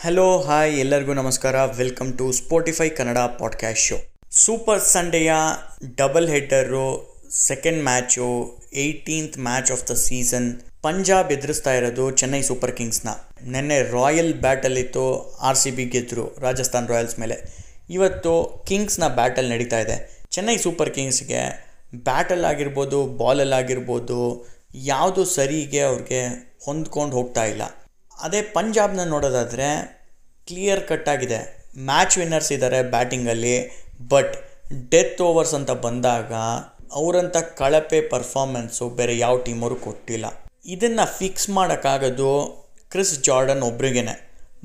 Hello hi ಎಲ್ಲರಿಗೂ ನಮಸ್ಕಾರ. Welcome to Spotify Kannada podcast show super ಸಂಡೆಯ double header second match eighteenth match of the season Punjab ಎದುರಿಸ್ತಾ ಇರೋದು Chennai super ಕಿಂಗ್ಸ್ನ ನಿನ್ನೆ royal battle ಇತ್ತು R C B ಗೆದ್ದರು Rajasthan Royals ಮೇಲೆ. ಇವತ್ತು ಕಿಂಗ್ಸ್ನ ಬ್ಯಾಟಲ್ ನಡೀತಾ ಇದೆ. ಚೆನ್ನೈ ಸೂಪರ್ ಕಿಂಗ್ಸ್ಗೆ ಬ್ಯಾಟಲ್ ಆಗಿರ್ಬೋದು ಬಾಲಲ್ಲಾಗಿರ್ಬೋದು ಯಾವುದು ಸರಿಗೆ ಅವ್ರಿಗೆ ಹೊಂದ್ಕೊಂಡು ಹೋಗ್ತಾ ಇಲ್ಲ. ಅದೇ ಪಂಜಾಬ್ನ ನೋಡೋದಾದರೆ ಕ್ಲಿಯರ್ ಕಟ್ ಆಗಿದೆ. ಮ್ಯಾಚ್ ವಿನ್ನರ್ಸ್ ಇದ್ದಾರೆ ಬ್ಯಾಟಿಂಗಲ್ಲಿ ಬಟ್ ಡೆತ್ ಓವರ್ಸ್ ಅಂತ ಬಂದಾಗ ಅವರಂಥ ಕಳಪೆ ಪರ್ಫಾರ್ಮೆನ್ಸು ಬೇರೆ ಯಾವ ಟೀಮವರು ಕೊಟ್ಟಿಲ್ಲ. ಇದನ್ನು ಫಿಕ್ಸ್ ಮಾಡೋಕ್ಕಾಗೋದು ಕ್ರಿಸ್ ಜಾರ್ಡನ್ ಒಬ್ರಿಗೇನೆ.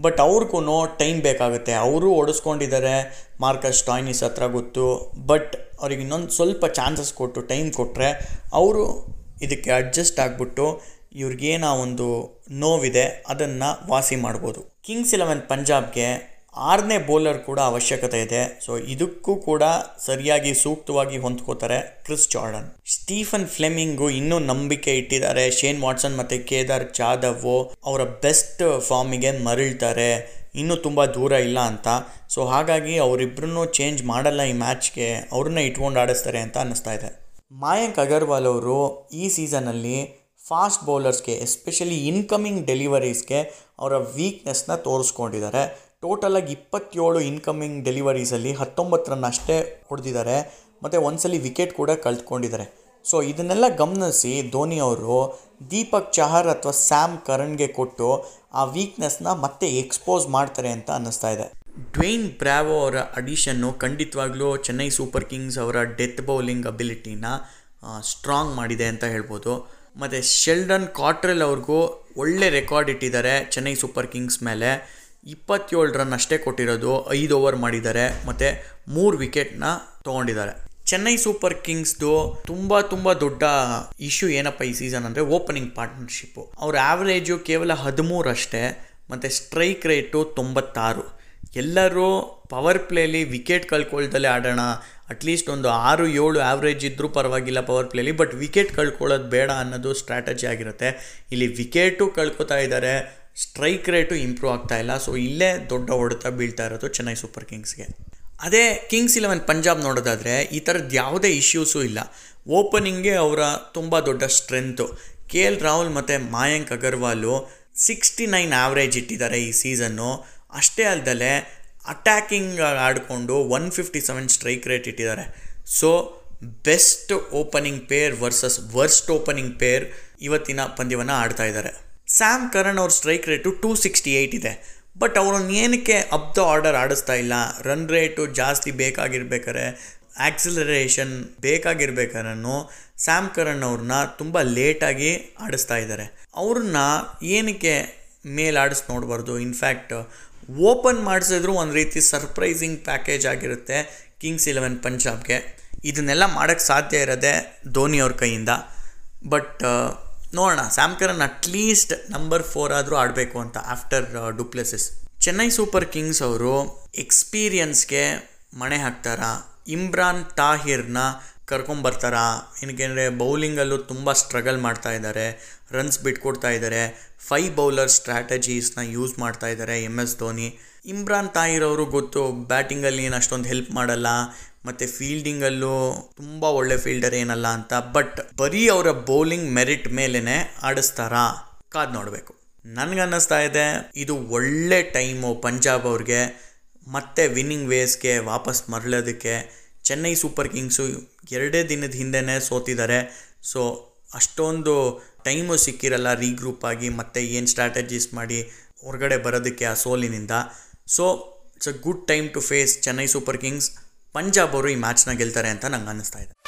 ಬಟ್ ಅವ್ರಿಗೂ ಟೈಮ್ ಬೇಕಾಗುತ್ತೆ. ಅವರು ಓಡಿಸ್ಕೊಂಡಿದ್ದಾರೆ. ಮಾರ್ಕಸ್ ಟಾಯ್ನಿಸ್ ಹತ್ರ ಗೊತ್ತು. ಬಟ್ ಅವ್ರಿಗೆ ಇನ್ನೊಂದು ಸ್ವಲ್ಪ ಚಾನ್ಸಸ್ ಕೊಟ್ಟು ಟೈಮ್ ಕೊಟ್ಟರೆ ಅವರು ಇದಕ್ಕೆ ಅಡ್ಜಸ್ಟ್ ಆಗಿಬಿಟ್ಟು ಇವ್ರಿಗೇನ ಒಂದು ನೋವಿದೆ, ಅದನ್ನು ವಾಸಿ ಮಾಡ್ಬೋದು. ಕಿಂಗ್ಸ್ ಇಲೆವೆನ್ ಪಂಜಾಬ್ಗೆ ಆರನೇ ಬೌಲರ್ ಕೂಡ ಅವಶ್ಯಕತೆ ಇದೆ. ಸೊ ಇದಕ್ಕೂ ಕೂಡ ಸರಿಯಾಗಿ ಸೂಕ್ತವಾಗಿ ಹೊಂದ್ಕೋತಾರೆ ಕ್ರಿಸ್ ಜಾರ್ಡನ್. ಸ್ಟೀಫನ್ ಫ್ಲೆಮಿಂಗು ಇನ್ನೂ ನಂಬಿಕೆ ಇಟ್ಟಿದ್ದಾರೆ. ಶೇನ್ ವಾಟ್ಸನ್ ಮತ್ತು ಕೇದಾರ್ ಜಾಧವ್ ಅವರ ಬೆಸ್ಟ್ ಫಾರ್ಮಿಗೆ ಮರಳ್ತಾರೆ. ಇನ್ನೂ ತುಂಬ ದೂರ ಇಲ್ಲ ಅಂತ. ಸೊ ಹಾಗಾಗಿ ಅವರಿಬ್ಬರನ್ನೂ ಚೇಂಜ್ ಮಾಡಲ್ಲ ಈ ಮ್ಯಾಚ್ಗೆ. ಅವ್ರನ್ನ ಇಟ್ಕೊಂಡು ಆಡಿಸ್ತಾರೆ ಅಂತ ಅನ್ನಿಸ್ತಾ ಇದೆ. ಮಾಯಾಂಕ್ ಅಗರ್ವಾಲ್ ಅವರು ಈ ಸೀಸನಲ್ಲಿ ಫಾಸ್ಟ್ ಬೌಲರ್ಸ್ಗೆ ಎಸ್ಪೆಷಲಿ ಇನ್ಕಮಿಂಗ್ ಡೆಲಿವರೀಸ್ಗೆ ಅವರ ವೀಕ್ನೆಸ್ನ ತೋರಿಸ್ಕೊಂಡಿದ್ದಾರೆ. ಟೋಟಲಾಗಿ ಇಪ್ಪತ್ತೇಳು ಇನ್ಕಮಿಂಗ್ ಡೆಲಿವರೀಸಲ್ಲಿ ಹತ್ತೊಂಬತ್ತು ರನ್ ಅಷ್ಟೇ ಹೊಡೆದಿದ್ದಾರೆ. ಮತ್ತು ಒಂದ್ಸಲಿ ವಿಕೆಟ್ ಕೂಡ ಕಳ್ತ್ಕೊಂಡಿದ್ದಾರೆ. ಸೊ ಇದನ್ನೆಲ್ಲ ಗಮನಿಸಿ ಧೋನಿ ಅವರು, ದೀಪಕ್ ಚಹರ್ ಅಥವಾ ಸ್ಯಾಮ್ ಕರಣ್ಗೆ ಕೊಟ್ಟು ಆ ವೀಕ್ನೆಸ್ನ ಮತ್ತೆ ಎಕ್ಸ್ಪೋಸ್ ಮಾಡ್ತಾರೆ ಅಂತ ಅನ್ನಿಸ್ತಾ ಇದೆ. ಡ್ವೇನ್ ಬ್ರಾವೋ ಅವರ ಅಡಿಷನ್ನು ಖಂಡಿತವಾಗ್ಲೂ ಚೆನ್ನೈ ಸೂಪರ್ ಕಿಂಗ್ಸ್ ಅವರ ಡೆತ್ ಬೌಲಿಂಗ್ ಅಬಿಲಿಟಿನ ಸ್ಟ್ರಾಂಗ್ ಮಾಡಿದೆ ಅಂತ ಹೇಳ್ಬೋದು. ಮತ್ತು ಶೆಲ್ಡನ್ ಕಾಟ್ರೆಲ್ ಅವ್ರಿಗೂ ಒಳ್ಳೆ ರೆಕಾರ್ಡ್ ಇಟ್ಟಿದ್ದಾರೆ ಚೆನ್ನೈ ಸೂಪರ್ ಕಿಂಗ್ಸ್ ಮೇಲೆ. ಇಪ್ಪತ್ತೇಳು ರನ್ ಅಷ್ಟೇ ಕೊಟ್ಟಿರೋದು, ಐದು ಓವರ್ ಮಾಡಿದ್ದಾರೆ, ಮತ್ತು ಮೂರು ವಿಕೆಟ್ನ ತೊಗೊಂಡಿದ್ದಾರೆ. ಚೆನ್ನೈ ಸೂಪರ್ ಕಿಂಗ್ಸ್ದು ತುಂಬ ತುಂಬ ದೊಡ್ಡ ಇಶ್ಯೂ ಏನಪ್ಪ ಈ ಸೀಸನ್ ಅಂದರೆ ಓಪನಿಂಗ್ ಪಾರ್ಟ್ನರ್ಶಿಪ್ಪು. ಅವ್ರ ಆ್ಯಾವ್ರೇಜು ಕೇವಲ ಹದಿಮೂರು ಅಷ್ಟೇ, ಮತ್ತು ಸ್ಟ್ರೈಕ್ ರೇಟು ತೊಂಬತ್ತಾರು. ಎಲ್ಲರೂ ಪವರ್ ಪ್ಲೇಲಿ ವಿಕೆಟ್ ಕಳ್ಕೊಳ್ದಲ್ಲೇ ಆಡೋಣ ಅಟ್ಲೀಸ್ಟ್ ಒಂದು ಆರು, ಏಳು ಆ್ಯಾವ್ರೇಜ್ ಇದ್ದರೂ ಪರವಾಗಿಲ್ಲ ಪವರ್ ಪ್ಲೇಲಿ ಬಟ್ ವಿಕೆಟ್ ಕಳ್ಕೊಳ್ಳೋದು ಬೇಡ ಅನ್ನೋದು ಸ್ಟ್ರಾಟಜಿ ಆಗಿರುತ್ತೆ. ಇಲ್ಲಿ ವಿಕೆಟು ಕಳ್ಕೊತಾ ಇದ್ದಾರೆ ಸ್ಟ್ರೈಕ್ ರೇಟು ಇಂಪ್ರೂವ್ ಆಗ್ತಾ ಇಲ್ಲ ಸೊ ಇಲ್ಲೇ ದೊಡ್ಡ ಹೊಡೆತ ಬೀಳ್ತಾ ಇರೋದು ಚೆನ್ನೈ ಸೂಪರ್ ಕಿಂಗ್ಸ್ಗೆ ಅದೇ ಕಿಂಗ್ಸ್ ಇಲೆವೆನ್ ಪಂಜಾಬ್ ನೋಡೋದಾದರೆ, ಈ ಥರದ್ದು ಯಾವುದೇ ಇಶ್ಯೂಸು ಇಲ್ಲ. ಓಪನಿಂಗ್ಗೆ ಅವರ ತುಂಬ ದೊಡ್ಡ ಸ್ಟ್ರೆಂತು ಕೆ ಎಲ್ ರಾಹುಲ್ ಮತ್ತು Mayank Agarwal sixty nine average ಇಟ್ಟಿದ್ದಾರೆ ಈ ಸೀಸನ್ನು ಅಷ್ಟೇ ಅಲ್ಲದೆ ಅಟ್ಯಾಕಿಂಗ್ ಆಡಿಕೊಂಡು one fifty seven strike rate ಇಟ್ಟಿದ್ದಾರೆ. So best opening pair versus worst opening pair ಇವತ್ತಿನ ಪಂದ್ಯವನ್ನು ಆಡ್ತಾ ಇದ್ದಾರೆ. ಸ್ಯಾಮ್ ಕರಣ್ ಅವ್ರ strike rate two sixty eight ಇದೆ. ಬಟ್ ಅವ್ರನ್ನ ಏನಕ್ಕೆ ಅಪ್ ದ ಆರ್ಡರ್ ಆಡಿಸ್ತಾ ಇಲ್ಲ? ರನ್ ರೇಟು ಜಾಸ್ತಿ ಬೇಕಾಗಿರ್ಬೇಕಾರೆ ಆಕ್ಸಿಲರೇಷನ್ ಬೇಕಾಗಿರ್ಬೇಕಾದ್ರೂ ಸ್ಯಾಮ್ ಕರಣ್ ಅವ್ರನ್ನ ತುಂಬ ಲೇಟಾಗಿ ಆಡಿಸ್ತಾ ಇದ್ದಾರೆ. ಅವ್ರನ್ನ ಏನಕ್ಕೆ ಮೇಲೆ ಆಡಿಸ್ ನೋಡಬಾರ್ದು? ಇನ್ಫ್ಯಾಕ್ಟ್ ಓಪನ್ ಮಾಡಿಸಿದ್ರು ಒಂದು ರೀತಿ ಸರ್ಪ್ರೈಸಿಂಗ್ ಪ್ಯಾಕೇಜ್ ಆಗಿರುತ್ತೆ ಕಿಂಗ್ಸ್ ಇಲೆವೆನ್ ಪಂಜಾಬ್ಗೆ. ಇದನ್ನೆಲ್ಲ ಮಾಡೋಕ್ಕೆ ಸಾಧ್ಯ ಇರೋದೆ ಧೋನಿ ಅವ್ರ ಕೈಯಿಂದ. ಬಟ್ ನೋಡೋಣ, Sam Curran at least number four ಆದರೂ ಆಡಬೇಕು ಅಂತ after du Plessis Chennai super kings ಅವರು ಎಕ್ಸ್ಪೀರಿಯನ್ಸ್ಗೆ ಮಣೆ ಹಾಕ್ತಾರಾ? ಇಮ್ರಾನ್ ತಾಹಿರ್ನ ಕರ್ಕೊಂಬರ್ತಾರಾ? ಏನಕ್ಕೆ ಬೌಲಿಂಗಲ್ಲೂ ತುಂಬ ಸ್ಟ್ರಗಲ್ ಮಾಡ್ತಾ ಇದ್ದಾರೆ ರನ್ಸ್ ಬಿಟ್ಕೊಡ್ತಾ ಇದ್ದಾರೆ ಫೈ ಬೌಲರ್ ಸ್ಟ್ರಾಟಜೀಸ್ನ ಯೂಸ್ ಮಾಡ್ತಾ ಇದ್ದಾರೆ ಎಂ ಎಸ್ ಧೋನಿ. ಇಮ್ರಾನ್ ತಾಹಿರ್ ಅವರು ಗೊತ್ತು ಬ್ಯಾಟಿಂಗಲ್ಲಿ ಏನು ಅಷ್ಟೊಂದು ಹೆಲ್ಪ್ ಮಾಡಲ್ಲ, ಮತ್ತು ಫೀಲ್ಡಿಂಗಲ್ಲೂ ತುಂಬ ಒಳ್ಳೆ ಫೀಲ್ಡರ್ ಏನಲ್ಲ ಅಂತ ಬಟ್ ಬರೀ ಅವರ ಬೌಲಿಂಗ್ ಮೆರಿಟ್ ಮೇಲೇ ಆಡಿಸ್ತಾರಾ? ಕಾದು ನೋಡಬೇಕು. ನನಗನ್ನಿಸ್ತಾ ಇದೆ, ಇದು ಒಳ್ಳೆ ಟೈಮು ಪಂಜಾಬ್ ಅವ್ರಿಗೆ, ಮತ್ತೆ ವಿನ್ನಿಂಗ್ ವೇಸ್ಗೆ ವಾಪಸ್ ಮರಳೋದಕ್ಕೆ. ಚೆನ್ನೈ ಸೂಪರ್ ಕಿಂಗ್ಸು ಎರಡೇ ದಿನದ ಹಿಂದೆನೇ ಸೋತಿದ್ದಾರೆ. ಸೊ, ಅಷ್ಟೊಂದು ಟೈಮು ಸಿಕ್ಕಿರಲ್ಲ ರೀಗ್ರೂಪ್ ಆಗಿ ಮತ್ತೆ ಏನು ಸ್ಟ್ರಾಟಜೀಸ್ ಮಾಡಿ ಹೊರಗಡೆ ಬರೋದಕ್ಕೆ ಆ ಸೋಲಿನಿಂದ. So, it's a good time to face Chennai super kings. Punjab ಅವರು ಈ ಮ್ಯಾಚ್ನ ಗೆಲ್ತಾರೆ ಅಂತ ನಂಗೆ ಅನ್ನಿಸ್ತಾ ಇದೆ.